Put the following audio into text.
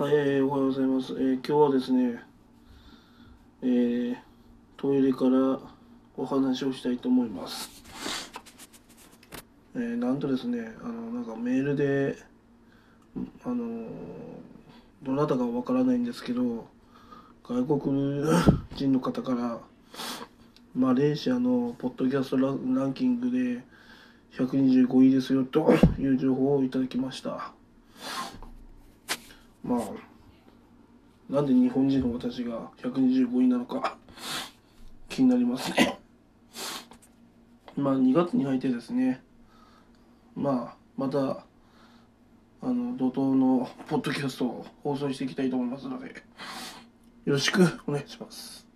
はい、えーおはようございます。えー今日はですね、えートイレからお話をしたいと思います。えーなんとですね、あの、なんかメールで、あのどなたかわからないんですけど、外国人の方から、マレーシアのポッドキャストランキングで125位ですよという情報をいただきました。まあ、なんで日本人の私が125位なのか気になりますね。まあ2月に入ってですね、まあまたあの怒涛のポッドキャストを放送していきたいと思いますので、よろしくお願いします。